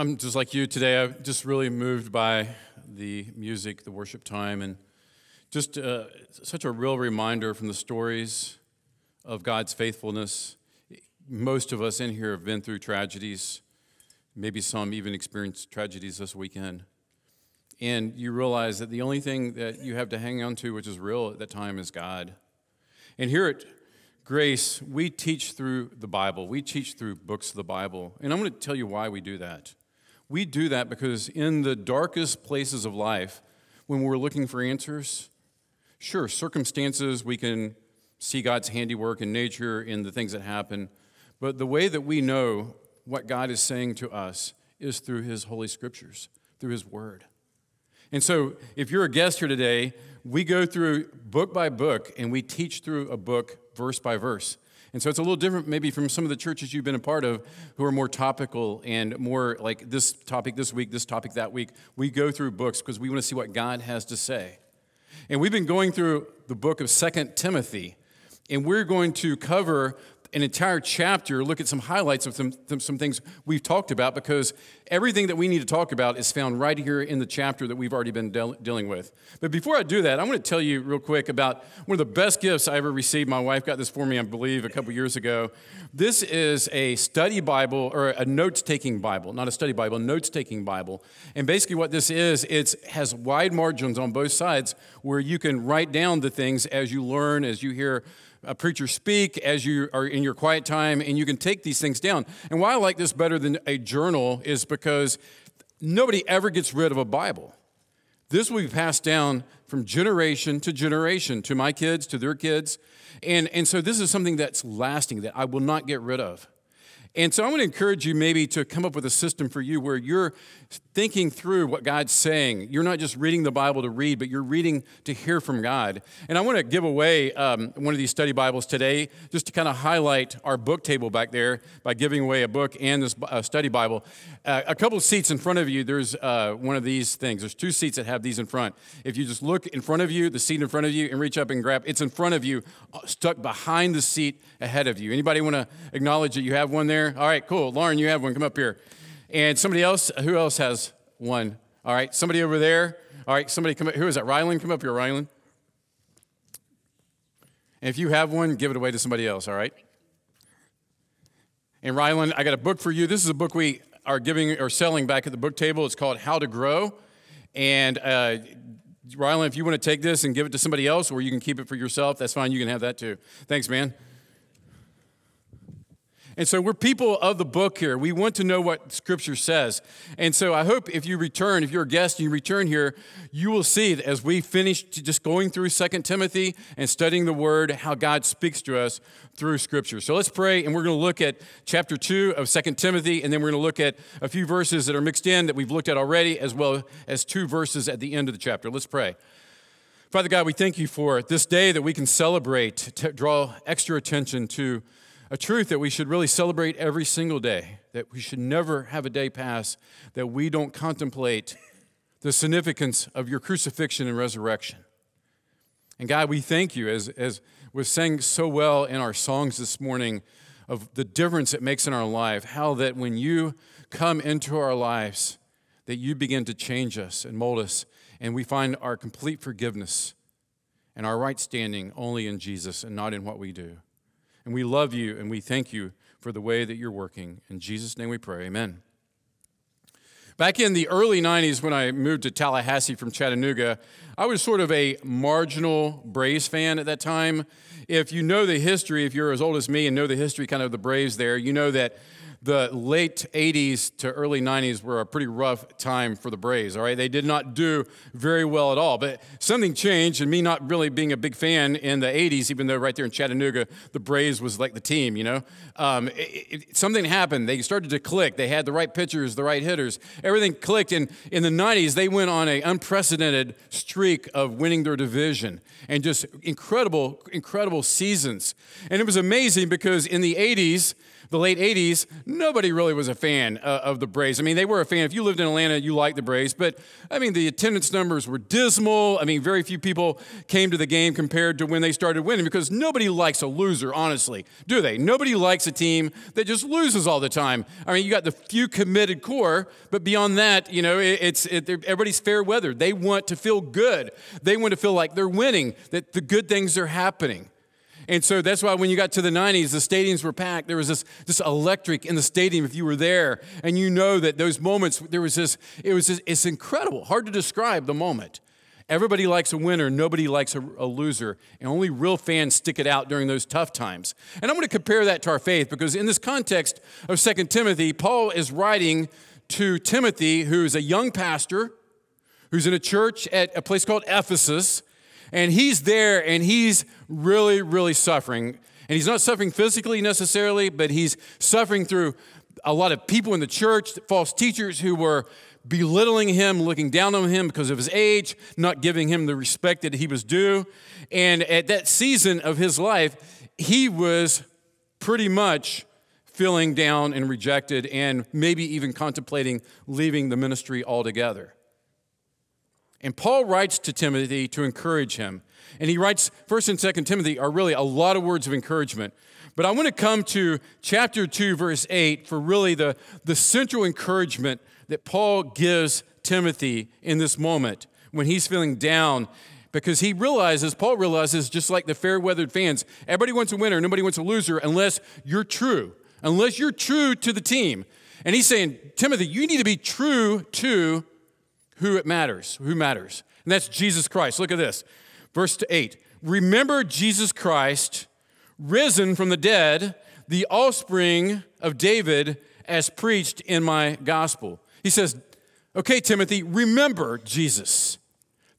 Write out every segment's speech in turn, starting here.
I'm just like you today. I'm just really moved by the music, the worship time, and just uh, such a real reminder from the stories of God's faithfulness. Most of us in here have been through tragedies, maybe some even experienced tragedies this weekend. And you realize that the only thing that you have to hang on to, which is real at that time, is God. And here at Grace, we teach through the Bible, we teach through books of the Bible. And I'm going to tell you why we do that. We do that because in the darkest places of life, when we're looking for answers, sure, circumstances, we can see God's handiwork in nature, in the things that happen. But the way that we know what God is saying to us is through His Holy Scriptures, through His Word. And so, if you're a guest here today, we go through book by book and we teach through a book verse by verse. And so it's a little different maybe from some of the churches you've been a part of who are more topical and more like this topic this week, this topic that week. We go through books because we want to see what God has to say. And we've been going through the book of Second Timothy, and we're going to cover an entire chapter, look at some highlights of some, some things we've talked about because everything that we need to talk about is found right here in the chapter that we've already been de- dealing with. But before I do that, I want to tell you real quick about one of the best gifts I ever received. My wife got this for me, I believe, a couple years ago. This is a study Bible or a notes taking Bible, not a study Bible, notes taking Bible. And basically, what this is, it has wide margins on both sides where you can write down the things as you learn, as you hear a preacher speak as you are in your quiet time, and you can take these things down. And why I like this better than a journal is because nobody ever gets rid of a Bible. This will be passed down from generation to generation to my kids, to their kids. And, and so this is something that's lasting that I will not get rid of. And so I want to encourage you maybe to come up with a system for you where you're thinking through what God's saying. You're not just reading the Bible to read, but you're reading to hear from God. And I want to give away um, one of these study Bibles today just to kind of highlight our book table back there by giving away a book and this uh, study Bible. Uh, a couple seats in front of you, there's uh, one of these things. There's two seats that have these in front. If you just look in front of you, the seat in front of you, and reach up and grab, it's in front of you, uh, stuck behind the seat ahead of you. Anybody want to acknowledge that you have one there? All right, cool. Lauren, you have one. Come up here. And somebody else, who else has one? All right, somebody over there. All right, somebody come up. Who is that? Rylan, come up here, Rylan. And if you have one, give it away to somebody else, all right? And Rylan, I got a book for you. This is a book we are giving or selling back at the book table. It's called How to Grow. And uh, Rylan, if you want to take this and give it to somebody else, or you can keep it for yourself, that's fine. You can have that too. Thanks, man. And so we're people of the book here. We want to know what Scripture says. And so I hope if you return, if you're a guest and you return here, you will see that as we finish just going through Second Timothy and studying the Word, how God speaks to us through Scripture. So let's pray, and we're going to look at chapter 2 of Second Timothy, and then we're going to look at a few verses that are mixed in that we've looked at already, as well as two verses at the end of the chapter. Let's pray. Father God, we thank you for this day that we can celebrate, to draw extra attention to a truth that we should really celebrate every single day, that we should never have a day pass that we don't contemplate the significance of your crucifixion and resurrection. And God, we thank you, as, as was sang so well in our songs this morning, of the difference it makes in our life, how that when you come into our lives, that you begin to change us and mold us, and we find our complete forgiveness and our right standing only in Jesus and not in what we do. And we love you and we thank you for the way that you're working. In Jesus' name we pray. Amen. Back in the early 90s, when I moved to Tallahassee from Chattanooga, I was sort of a marginal Braves fan at that time. If you know the history, if you're as old as me and know the history kind of the Braves there, you know that the late 80s to early 90s were a pretty rough time for the Braves, all right? They did not do very well at all. But something changed, and me not really being a big fan in the 80s, even though right there in Chattanooga, the Braves was like the team, you know? Um, it, it, something happened. They started to click. They had the right pitchers, the right hitters. Everything clicked. And in the 90s, they went on an unprecedented streak of winning their division and just incredible, incredible seasons. And it was amazing because in the 80s, the late 80s, nobody really was a fan uh, of the Braves. I mean, they were a fan. If you lived in Atlanta, you liked the Braves, but I mean, the attendance numbers were dismal. I mean, very few people came to the game compared to when they started winning because nobody likes a loser, honestly, do they? Nobody likes a team that just loses all the time. I mean, you got the few committed core, but beyond that, you know, it, it's it, everybody's fair weather. They want to feel good. They want to feel like they're winning, that the good things are happening. And so that's why when you got to the 90s, the stadiums were packed. There was this, this electric in the stadium if you were there. And you know that those moments, there was this, it was this, it's incredible. Hard to describe the moment. Everybody likes a winner, nobody likes a, a, loser, and only real fans stick it out during those tough times. And I'm going to compare that to our faith because in this context of 2 Timothy, Paul is writing to Timothy, who's a young pastor, who's in a church at a place called Ephesus, and he's there and he's really, really suffering. And he's not suffering physically necessarily, but he's suffering through a lot of people in the church, false teachers who were belittling him, looking down on him because of his age, not giving him the respect that he was due. And at that season of his life, he was pretty much feeling down and rejected and maybe even contemplating leaving the ministry altogether. And Paul writes to Timothy to encourage him. And he writes, 1st and 2nd Timothy are really a lot of words of encouragement. But I want to come to chapter 2, verse 8 for really the, the central encouragement that Paul gives Timothy in this moment when he's feeling down because he realizes, Paul realizes, just like the fair weathered fans, everybody wants a winner, nobody wants a loser unless you're true, unless you're true to the team. And he's saying, Timothy, you need to be true to who it matters, who matters. And that's Jesus Christ. Look at this. Verse 8. Remember Jesus Christ, risen from the dead, the offspring of David, as preached in my gospel. He says, Okay, Timothy, remember Jesus.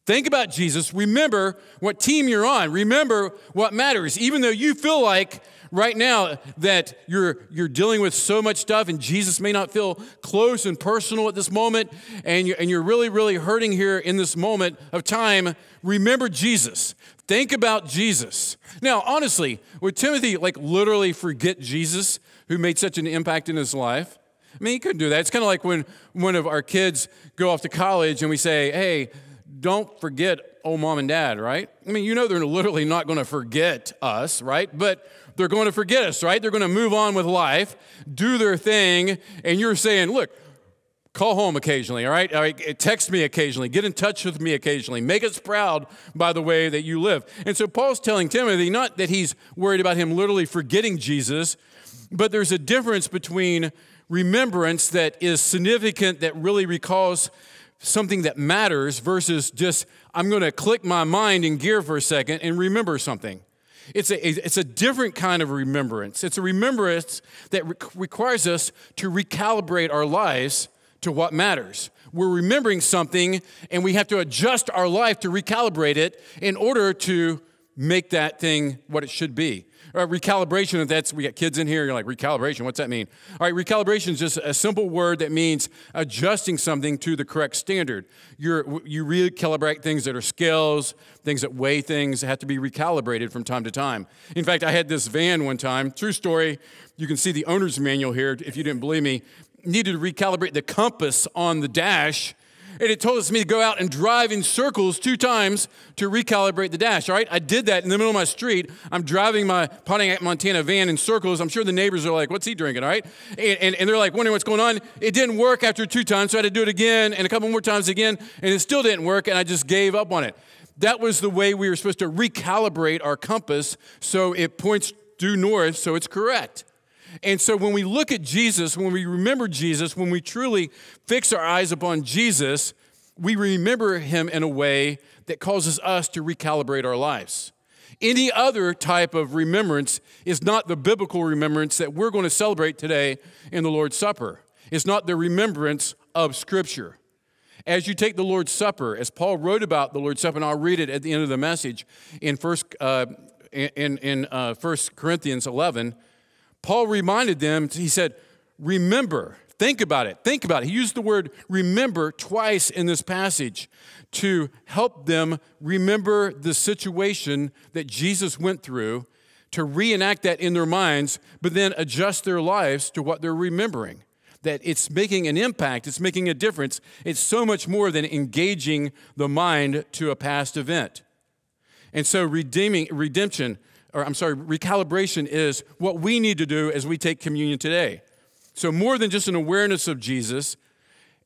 Think about Jesus. Remember what team you're on. Remember what matters. Even though you feel like right now that you're, you're dealing with so much stuff and Jesus may not feel close and personal at this moment and you're, and you're really, really hurting here in this moment of time, remember Jesus. Think about Jesus. Now, honestly, would Timothy like literally forget Jesus who made such an impact in his life? I mean, he couldn't do that. It's kind of like when one of our kids go off to college and we say, hey, don't forget old mom and dad, right? I mean, you know they're literally not going to forget us, right? But they're going to forget us, right? They're going to move on with life, do their thing, and you're saying, look, call home occasionally, all right? all right? Eh, text me occasionally, get in touch with me occasionally, make us proud by the way that you live. And so Paul's telling Timothy not that he's worried about him literally forgetting Jesus, but there's a difference between remembrance that is significant, that really recalls something that matters, versus just, I'm going to click my mind in gear for a second and remember something. It's a, it's a different kind of remembrance. It's a remembrance that re- requires us to recalibrate our lives to what matters. We're remembering something and we have to adjust our life to recalibrate it in order to make that thing what it should be. Uh, recalibration, that's, we got kids in here, you're like, recalibration, what's that mean? All right, recalibration is just a simple word that means adjusting something to the correct standard. You're, you recalibrate things that are scales, things that weigh things, have to be recalibrated from time to time. In fact, I had this van one time, true story, you can see the owner's manual here if you didn't believe me, needed to recalibrate the compass on the dash and it told us me to go out and drive in circles two times to recalibrate the dash. All right, I did that in the middle of my street. I'm driving my Pontiac Montana van in circles. I'm sure the neighbors are like, "What's he drinking?" All right, and, and, and they're like wondering what's going on. It didn't work after two times, so I had to do it again and a couple more times again, and it still didn't work, and I just gave up on it. That was the way we were supposed to recalibrate our compass so it points due north, so it's correct. And so when we look at Jesus, when we remember Jesus, when we truly fix our eyes upon Jesus, we remember him in a way that causes us to recalibrate our lives. Any other type of remembrance is not the biblical remembrance that we're going to celebrate today in the Lord's Supper. It's not the remembrance of Scripture. As you take the Lord's Supper, as Paul wrote about the Lord's Supper, and I'll read it at the end of the message in First uh, in in uh, First Corinthians 11, Paul reminded them, he said, Remember, think about it, think about it. He used the word remember twice in this passage to help them remember the situation that Jesus went through to reenact that in their minds, but then adjust their lives to what they're remembering. That it's making an impact, it's making a difference. It's so much more than engaging the mind to a past event. And so, redeeming, redemption, or I'm sorry, recalibration is what we need to do as we take communion today. So, more than just an awareness of Jesus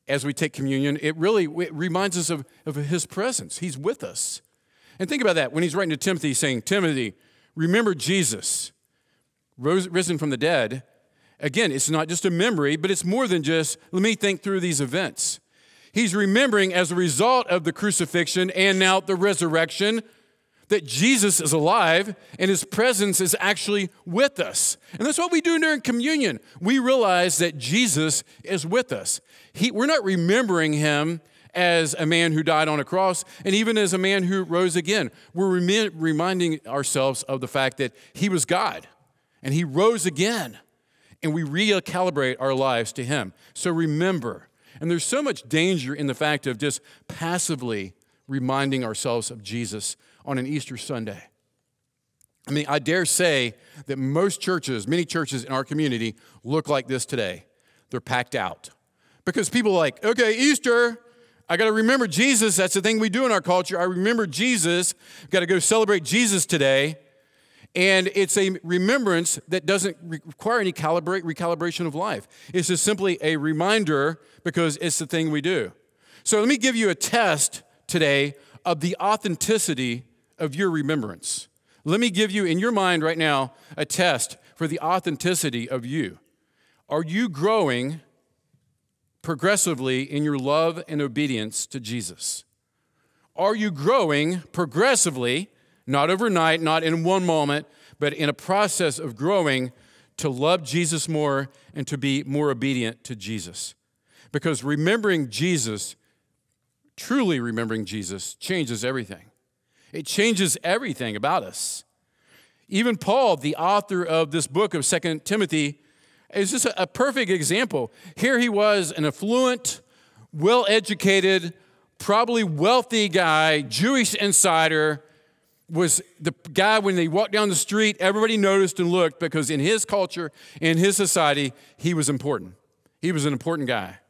as we take communion, it really it reminds us of, of his presence. He's with us. And think about that when he's writing to Timothy, saying, Timothy, remember Jesus, rose, risen from the dead. Again, it's not just a memory, but it's more than just, let me think through these events. He's remembering as a result of the crucifixion and now the resurrection that Jesus is alive and his presence is actually with us. And that's what we do during communion. We realize that Jesus is with us. He, we're not remembering him as a man who died on a cross and even as a man who rose again. We're remi- reminding ourselves of the fact that he was God and he rose again. And we recalibrate our lives to him. So remember. And there's so much danger in the fact of just passively reminding ourselves of Jesus on an Easter Sunday. I mean, I dare say that most churches, many churches in our community, look like this today. They're packed out. Because people are like, okay, Easter, I got to remember Jesus. That's the thing we do in our culture. I remember Jesus. Got to go celebrate Jesus today. And it's a remembrance that doesn't require any calibrate, recalibration of life. It's just simply a reminder because it's the thing we do. So let me give you a test today of the authenticity of your remembrance. Let me give you in your mind right now a test for the authenticity of you. Are you growing progressively in your love and obedience to Jesus? Are you growing progressively, not overnight, not in one moment, but in a process of growing to love Jesus more and to be more obedient to Jesus? Because remembering Jesus, truly remembering Jesus, changes everything. It changes everything about us. Even Paul, the author of this book of Second Timothy, is just a, perfect example. Here he was, an affluent, well educated, probably wealthy guy, Jewish insider, was the guy when they walked down the street, everybody noticed and looked because in his culture, in his society, he was important. He was an important guy.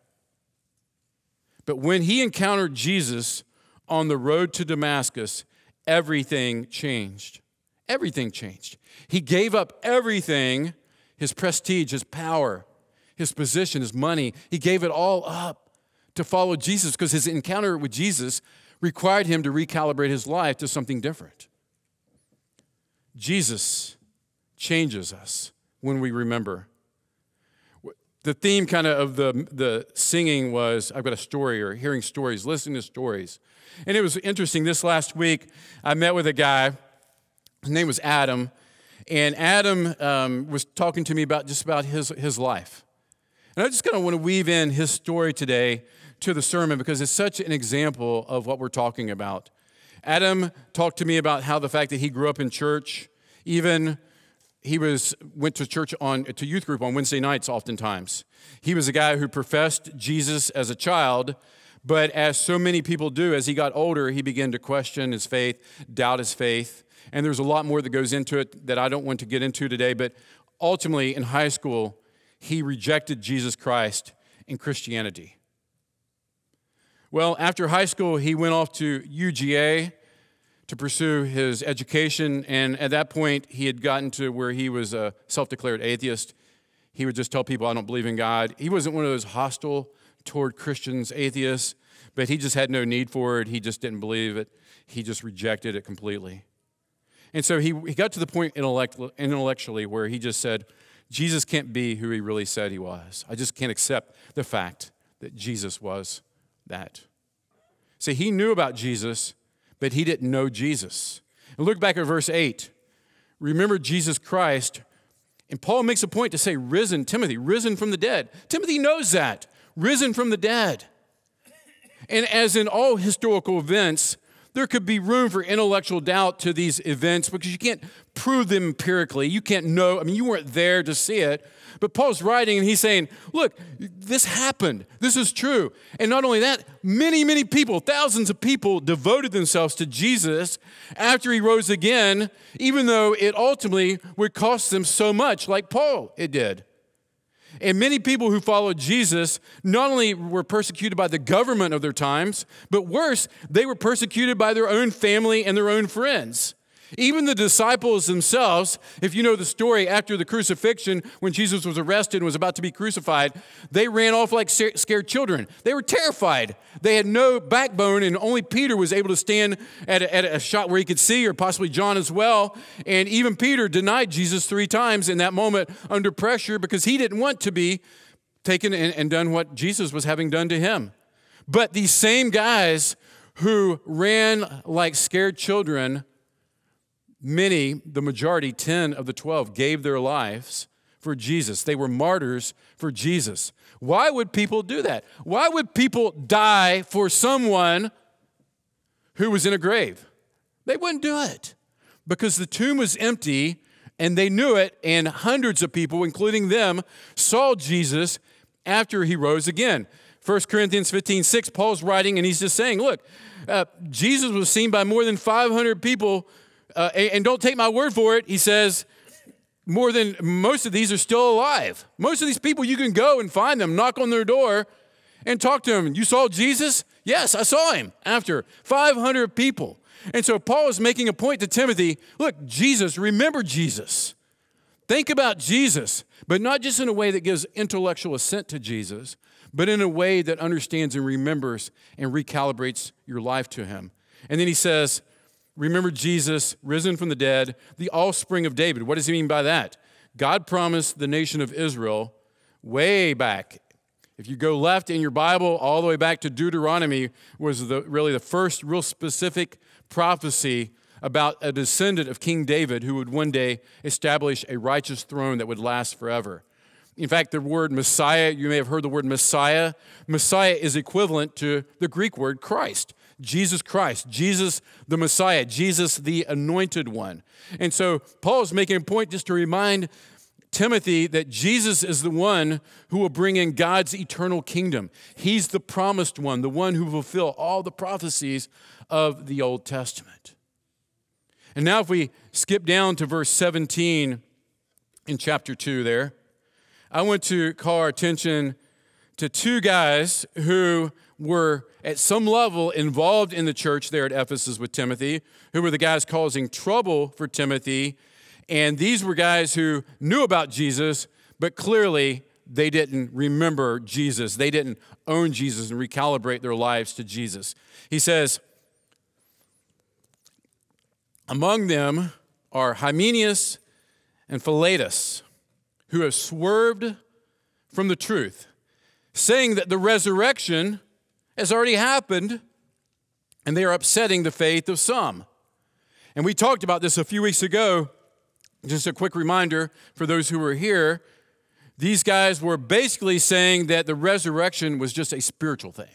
But when he encountered Jesus on the road to Damascus, everything changed. Everything changed. He gave up everything his prestige, his power, his position, his money. He gave it all up to follow Jesus because his encounter with Jesus required him to recalibrate his life to something different. Jesus changes us when we remember. The theme kind of of the, the singing was I've got a story or hearing stories, listening to stories. And it was interesting. This last week, I met with a guy. His name was Adam. And Adam um, was talking to me about just about his, his life. And I just kind of want to weave in his story today to the sermon because it's such an example of what we're talking about. Adam talked to me about how the fact that he grew up in church, even he was went to church on to youth group on Wednesday nights oftentimes. He was a guy who professed Jesus as a child, but as so many people do, as he got older, he began to question his faith, doubt his faith. And there's a lot more that goes into it that I don't want to get into today. But ultimately, in high school, he rejected Jesus Christ in Christianity. Well, after high school, he went off to UGA to pursue his education. And at that point, he had gotten to where he was a self declared atheist. He would just tell people, I don't believe in God. He wasn't one of those hostile toward Christians, atheists, but he just had no need for it. He just didn't believe it. He just rejected it completely. And so he, he got to the point intellectually where he just said, Jesus can't be who he really said he was. I just can't accept the fact that Jesus was that. See, he knew about Jesus, but he didn't know Jesus. And look back at verse 8. Remember Jesus Christ. And Paul makes a point to say, risen, Timothy, risen from the dead. Timothy knows that, risen from the dead. And as in all historical events, there could be room for intellectual doubt to these events because you can't prove them empirically. You can't know. I mean, you weren't there to see it. But Paul's writing and he's saying, look, this happened. This is true. And not only that, many, many people, thousands of people devoted themselves to Jesus after he rose again, even though it ultimately would cost them so much, like Paul it did. And many people who followed Jesus not only were persecuted by the government of their times, but worse, they were persecuted by their own family and their own friends. Even the disciples themselves, if you know the story after the crucifixion, when Jesus was arrested and was about to be crucified, they ran off like scared children. They were terrified. They had no backbone, and only Peter was able to stand at a, at a shot where he could see, or possibly John as well. And even Peter denied Jesus three times in that moment under pressure because he didn't want to be taken and, and done what Jesus was having done to him. But these same guys who ran like scared children many, the majority, 10 of the 12, gave their lives for Jesus. They were martyrs for Jesus. Why would people do that? Why would people die for someone who was in a grave? They wouldn't do it because the tomb was empty and they knew it, and hundreds of people, including them, saw Jesus after he rose again. 1 Corinthians 15, 6, Paul's writing, and he's just saying, Look, uh, Jesus was seen by more than 500 people uh, and don't take my word for it, he says, more than most of these are still alive. Most of these people, you can go and find them, knock on their door, and talk to them. You saw Jesus? Yes, I saw him after 500 people. And so Paul is making a point to Timothy look, Jesus, remember Jesus. Think about Jesus, but not just in a way that gives intellectual assent to Jesus, but in a way that understands and remembers and recalibrates your life to him. And then he says, Remember Jesus, risen from the dead, the offspring of David. What does he mean by that? God promised the nation of Israel way back. If you go left in your Bible, all the way back to Deuteronomy, was the, really the first real specific prophecy about a descendant of King David who would one day establish a righteous throne that would last forever. In fact, the word Messiah, you may have heard the word Messiah. Messiah is equivalent to the Greek word Christ. Jesus Christ, Jesus the Messiah, Jesus the anointed one. And so Paul is making a point just to remind Timothy that Jesus is the one who will bring in God's eternal kingdom. He's the promised one, the one who will fulfill all the prophecies of the Old Testament. And now, if we skip down to verse 17 in chapter 2 there, I want to call our attention to two guys who were at some level involved in the church there at Ephesus with Timothy, who were the guys causing trouble for Timothy. And these were guys who knew about Jesus, but clearly they didn't remember Jesus. They didn't own Jesus and recalibrate their lives to Jesus. He says, Among them are Hymenaeus and Philetus, who have swerved from the truth, saying that the resurrection has already happened, and they are upsetting the faith of some. And we talked about this a few weeks ago. Just a quick reminder for those who were here. These guys were basically saying that the resurrection was just a spiritual thing.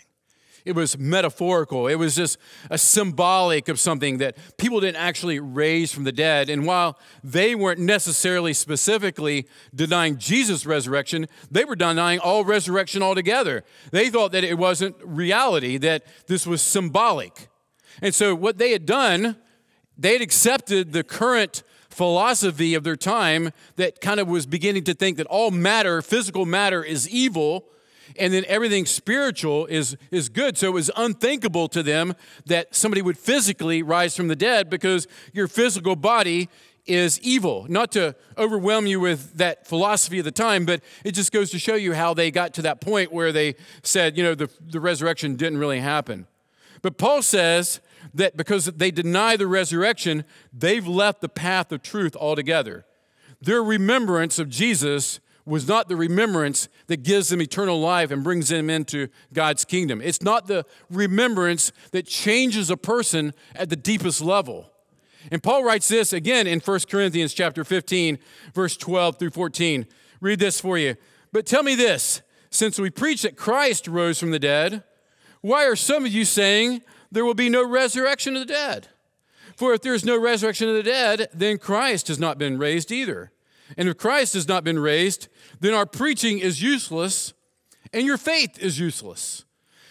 It was metaphorical. It was just a symbolic of something that people didn't actually raise from the dead. And while they weren't necessarily specifically denying Jesus' resurrection, they were denying all resurrection altogether. They thought that it wasn't reality, that this was symbolic. And so what they had done, they had accepted the current philosophy of their time that kind of was beginning to think that all matter, physical matter, is evil and then everything spiritual is, is good. So it was unthinkable to them that somebody would physically rise from the dead because your physical body is evil. Not to overwhelm you with that philosophy of the time, but it just goes to show you how they got to that point where they said, you know, the, the resurrection didn't really happen. But Paul says that because they deny the resurrection, they've left the path of truth altogether. Their remembrance of Jesus was not the remembrance that gives them eternal life and brings them into God's kingdom. It's not the remembrance that changes a person at the deepest level. And Paul writes this again in 1 Corinthians chapter 15, verse 12 through 14. Read this for you. But tell me this, since we preach that Christ rose from the dead, why are some of you saying there will be no resurrection of the dead. For if there is no resurrection of the dead, then Christ has not been raised either. And if Christ has not been raised, then our preaching is useless and your faith is useless.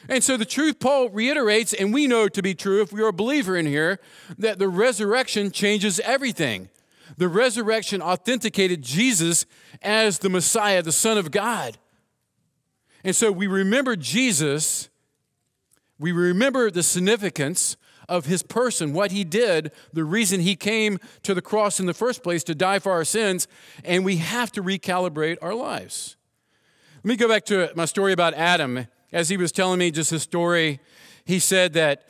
And so the truth Paul reiterates, and we know to be true if we are a believer in here, that the resurrection changes everything. The resurrection authenticated Jesus as the Messiah, the Son of God. And so we remember Jesus, we remember the significance of his person, what he did, the reason he came to the cross in the first place to die for our sins, and we have to recalibrate our lives. Let me go back to my story about Adam. As he was telling me just his story, he said that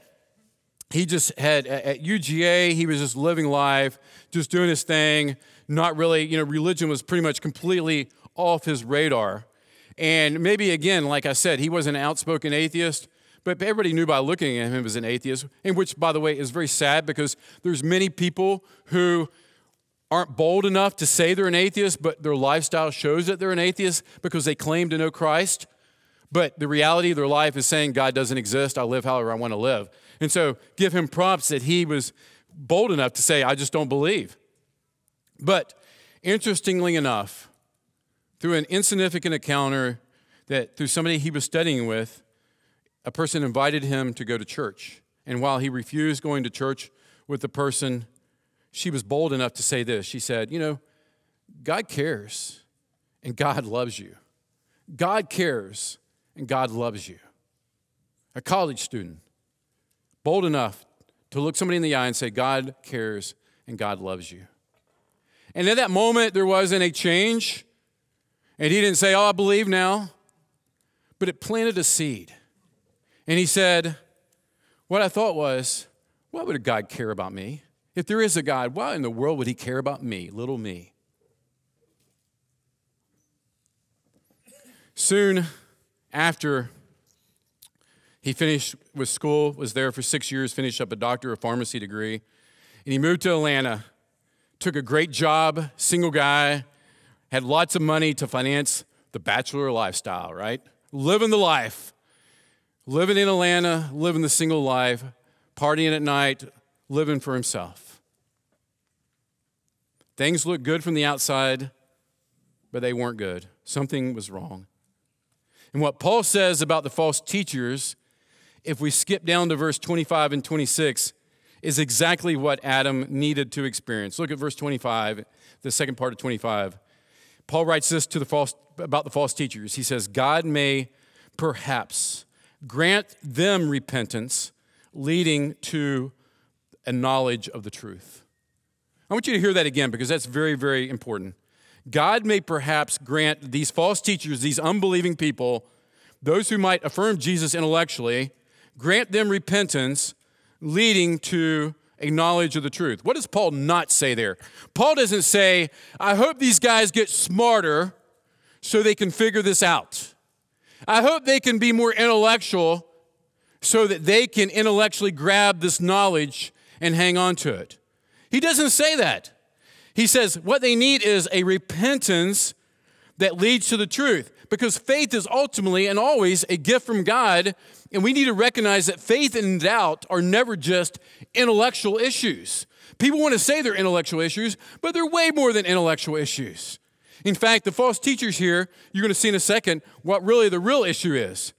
he just had at UGA, he was just living life, just doing his thing, not really, you know, religion was pretty much completely off his radar. And maybe again, like I said, he was an outspoken atheist, but everybody knew by looking at him as an atheist, and which, by the way, is very sad because there's many people who aren't bold enough to say they're an atheist, but their lifestyle shows that they're an atheist because they claim to know Christ. But the reality of their life is saying God doesn't exist. I live however I want to live. And so give him props that he was bold enough to say, I just don't believe. But interestingly enough, through an insignificant encounter that through somebody he was studying with, a person invited him to go to church. And while he refused going to church with the person, she was bold enough to say this. She said, You know, God cares and God loves you. God cares and God loves you. A college student, bold enough to look somebody in the eye and say, God cares and God loves you. And at that moment, there wasn't a change. And he didn't say, Oh, I believe now. But it planted a seed. And he said, What I thought was, why would a God care about me? If there is a God, why in the world would he care about me, little me? Soon after he finished with school, was there for six years, finished up a doctor of pharmacy degree, and he moved to Atlanta, took a great job, single guy, had lots of money to finance the bachelor lifestyle, right? Living the life living in Atlanta, living the single life, partying at night, living for himself. Things looked good from the outside, but they weren't good. Something was wrong. And what Paul says about the false teachers, if we skip down to verse 25 and 26, is exactly what Adam needed to experience. Look at verse 25, the second part of 25. Paul writes this to the false, about the false teachers. He says, God may perhaps grant them repentance, leading to a knowledge of the truth. I want you to hear that again because that's very, very important. God may perhaps grant these false teachers, these unbelieving people, those who might affirm Jesus intellectually, grant them repentance, leading to a knowledge of the truth. What does Paul not say there? Paul doesn't say, I hope these guys get smarter so they can figure this out. I hope they can be more intellectual so that they can intellectually grab this knowledge and hang on to it. He doesn't say that. He says what they need is a repentance that leads to the truth because faith is ultimately and always a gift from God. And we need to recognize that faith and doubt are never just intellectual issues. People want to say they're intellectual issues, but they're way more than intellectual issues. In fact, the false teachers here, you're going to see in a second what really the real issue is.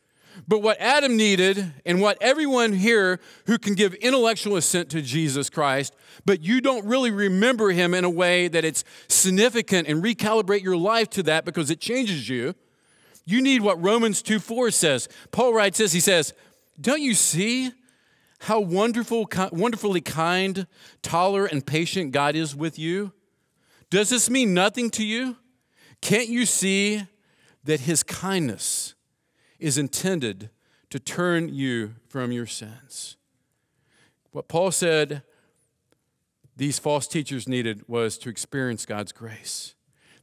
But what Adam needed, and what everyone here who can give intellectual assent to Jesus Christ, but you don't really remember him in a way that it's significant and recalibrate your life to that because it changes you, you need what Romans 2 4 says. Paul writes this He says, Don't you see how wonderful, wonderfully kind, tolerant, and patient God is with you? Does this mean nothing to you? Can't you see that his kindness is intended to turn you from your sins? What Paul said these false teachers needed was to experience God's grace.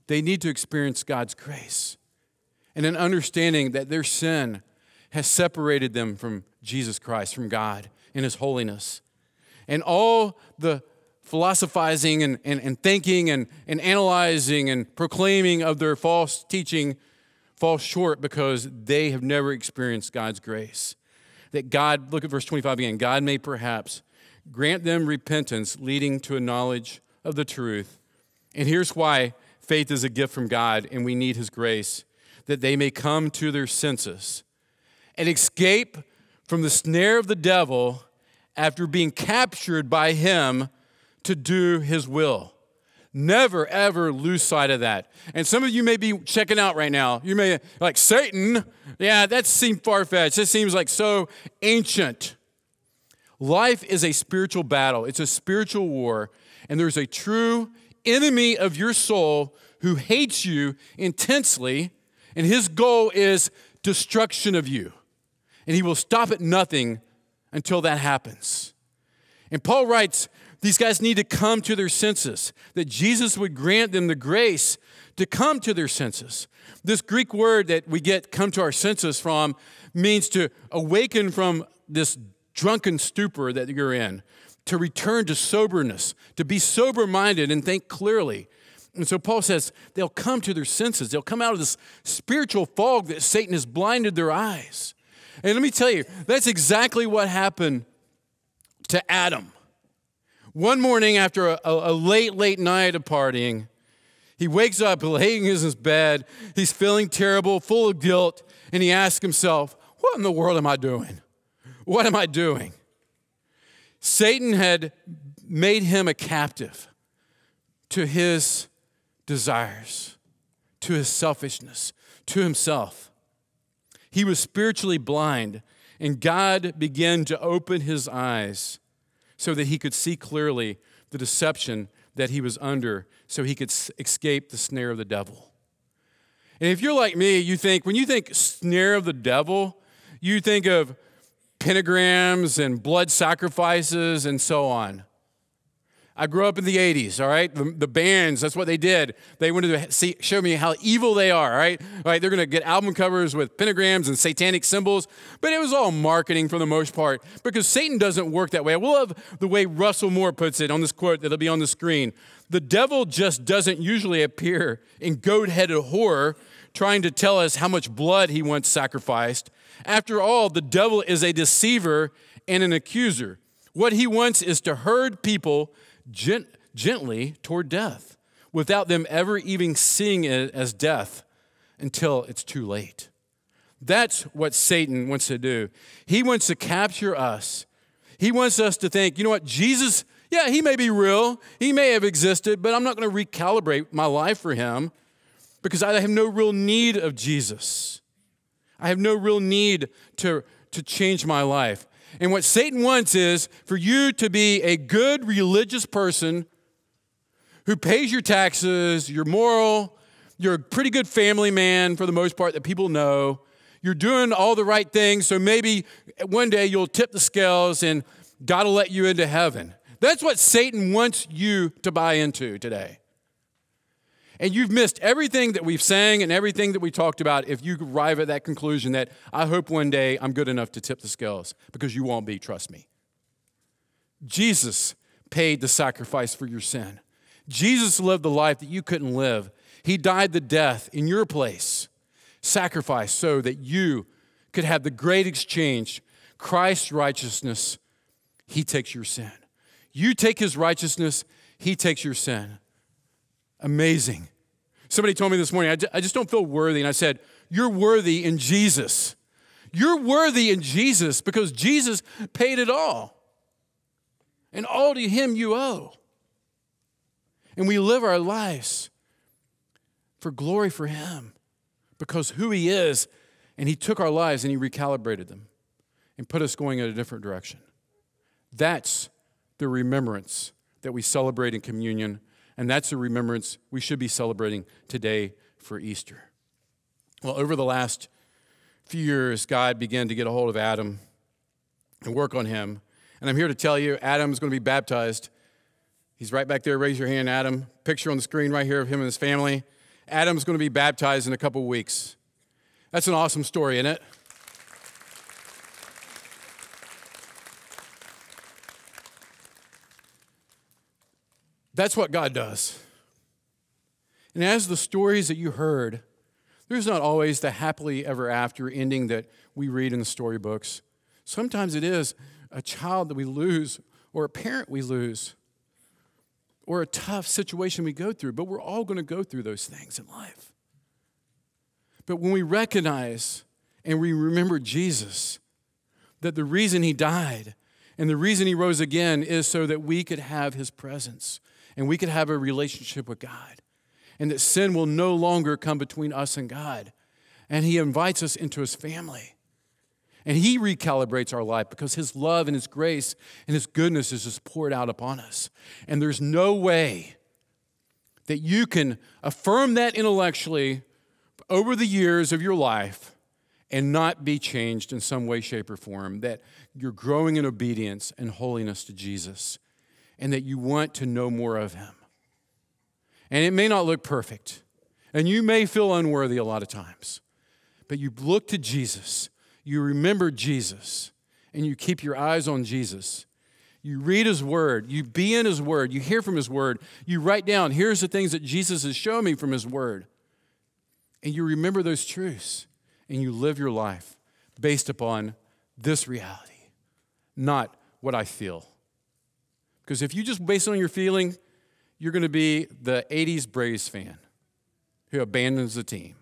They need to experience God's grace and an understanding that their sin has separated them from Jesus Christ, from God in His holiness. And all the philosophizing and, and, and thinking and, and analyzing and proclaiming of their false teaching falls short because they have never experienced God's grace. that God, look at verse 25 again, God may perhaps grant them repentance leading to a knowledge of the truth. And here's why faith is a gift from God and we need his grace that they may come to their senses and escape from the snare of the devil after being captured by him to do his will. Never, ever lose sight of that. And some of you may be checking out right now. You may, like, Satan, yeah, that seems far fetched. It seems like so ancient. Life is a spiritual battle, it's a spiritual war, and there's a true enemy of your soul who hates you intensely, and his goal is destruction of you. And he will stop at nothing until that happens. And Paul writes, these guys need to come to their senses, that Jesus would grant them the grace to come to their senses. This Greek word that we get come to our senses from means to awaken from this drunken stupor that you're in, to return to soberness, to be sober minded and think clearly. And so Paul says they'll come to their senses. They'll come out of this spiritual fog that Satan has blinded their eyes. And let me tell you, that's exactly what happened to Adam. One morning after a, a, late, late night of partying, he wakes up laying in his bed. He's feeling terrible, full of guilt, and he asks himself, What in the world am I doing? What am I doing? Satan had made him a captive to his desires, to his selfishness, to himself. He was spiritually blind, and God began to open his eyes so that he could see clearly the deception that he was under, so he could escape the snare of the devil. And if you're like me, you think, when you think snare of the devil, you think of pentagrams and blood sacrifices and so on. I grew up in the 80s, all right? The, the, bands, that's what they did. They wanted to see, show me how evil they are, all right? All right, they're going to get album covers with pentagrams and satanic symbols, but it was all marketing for the most part because Satan doesn't work that way. I love the way Russell Moore puts it on this quote that'll be on the screen. The devil just doesn't usually appear in goat headed horror trying to tell us how much blood he once sacrificed. After all, the devil is a deceiver and an accuser. What he wants is to herd people gent- gently toward death without them ever even seeing it as death until it's too late. That's what Satan wants to do. He wants to capture us. He wants us to think, you know what, Jesus, yeah, he may be real, he may have existed, but I'm not going to recalibrate my life for him because I have no real need of Jesus. I have no real need to, to change my life. And what Satan wants is for you to be a good religious person who pays your taxes, you're moral, you're a pretty good family man for the most part that people know. You're doing all the right things, so maybe one day you'll tip the scales and God will let you into heaven. That's what Satan wants you to buy into today. And you've missed everything that we've sang and everything that we talked about if you arrive at that conclusion that I hope one day I'm good enough to tip the scales, because you won't be, trust me. Jesus paid the sacrifice for your sin. Jesus lived the life that you couldn't live. He died the death in your place, sacrifice so that you could have the great exchange Christ's righteousness, He takes your sin. You take His righteousness, He takes your sin. Amazing. Somebody told me this morning, I just don't feel worthy. And I said, You're worthy in Jesus. You're worthy in Jesus because Jesus paid it all. And all to Him you owe. And we live our lives for glory for Him because who He is. And He took our lives and He recalibrated them and put us going in a different direction. That's the remembrance that we celebrate in communion and that's a remembrance we should be celebrating today for Easter. Well, over the last few years, God began to get a hold of Adam and work on him. And I'm here to tell you, Adam's going to be baptized. He's right back there. Raise your hand, Adam. Picture on the screen right here of him and his family. Adam's going to be baptized in a couple weeks. That's an awesome story, isn't it? That's what God does. And as the stories that you heard, there's not always the happily ever after ending that we read in the storybooks. Sometimes it is a child that we lose, or a parent we lose, or a tough situation we go through, but we're all going to go through those things in life. But when we recognize and we remember Jesus, that the reason he died and the reason he rose again is so that we could have his presence and we could have a relationship with God, and that sin will no longer come between us and God. And he invites us into his family. And he recalibrates our life because his love and his grace and his goodness is just poured out upon us. And there's no way that you can affirm that intellectually over the years of your life and not be changed in some way, shape, or form. That you're growing in obedience and holiness to Jesus and that you want to know more of him. And it may not look perfect, and you may feel unworthy a lot of times, but you look to Jesus, you remember Jesus, and you keep your eyes on Jesus. You read his word, you be in his word, you hear from his word, you write down, here's the things that Jesus has shown me from his word. And you remember those truths, and you live your life based upon this reality, not what I feel. Because if you just base it on your feeling, you're going to be the 80s Braves fan who abandons the team.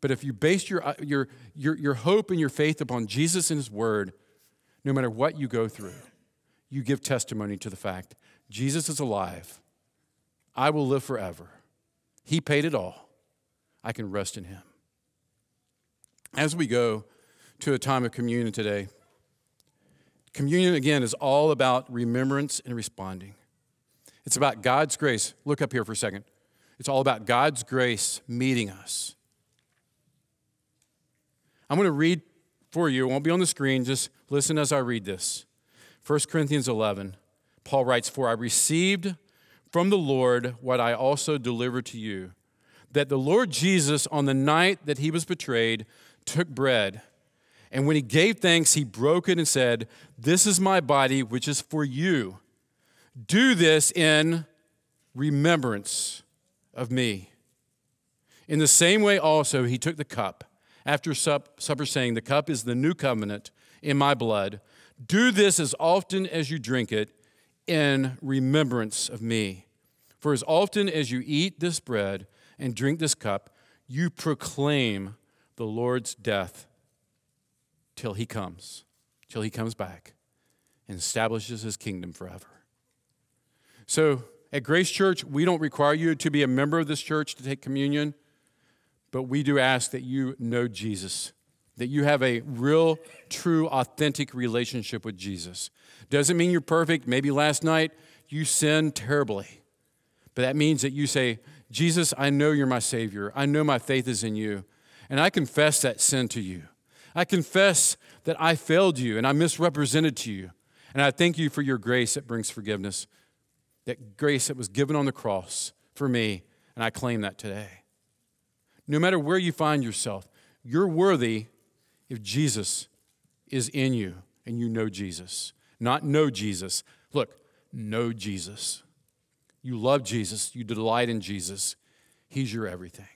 But if you base your, uh, your, your, your hope and your faith upon Jesus and His Word, no matter what you go through, you give testimony to the fact Jesus is alive. I will live forever. He paid it all. I can rest in Him. As we go to a time of communion today, Communion, again, is all about remembrance and responding. It's about God's grace. Look up here for a second. It's all about God's grace meeting us. I'm going to read for you. It won't be on the screen. Just listen as I read this. 1 Corinthians 11, Paul writes, For I received from the Lord what I also delivered to you that the Lord Jesus, on the night that he was betrayed, took bread. And when he gave thanks, he broke it and said, This is my body, which is for you. Do this in remembrance of me. In the same way, also, he took the cup after supper, saying, The cup is the new covenant in my blood. Do this as often as you drink it in remembrance of me. For as often as you eat this bread and drink this cup, you proclaim the Lord's death till he comes, till he comes back and establishes his kingdom forever. So at Grace Church, we don't require you to be a member of this church to take communion, but we do ask that you know Jesus, that you have a real, true, authentic relationship with Jesus. Doesn't mean you're perfect. Maybe last night you sinned terribly, but that means that you say, Jesus, I know you're my Savior. I know my faith is in you, and I confess that sin to you. I confess that I failed you and I misrepresented to you. And I thank you for your grace that brings forgiveness, that grace that was given on the cross for me. And I claim that today. No matter where you find yourself, you're worthy if Jesus is in you and you know Jesus. Not know Jesus. Look, know Jesus. You love Jesus. You delight in Jesus. He's your everything.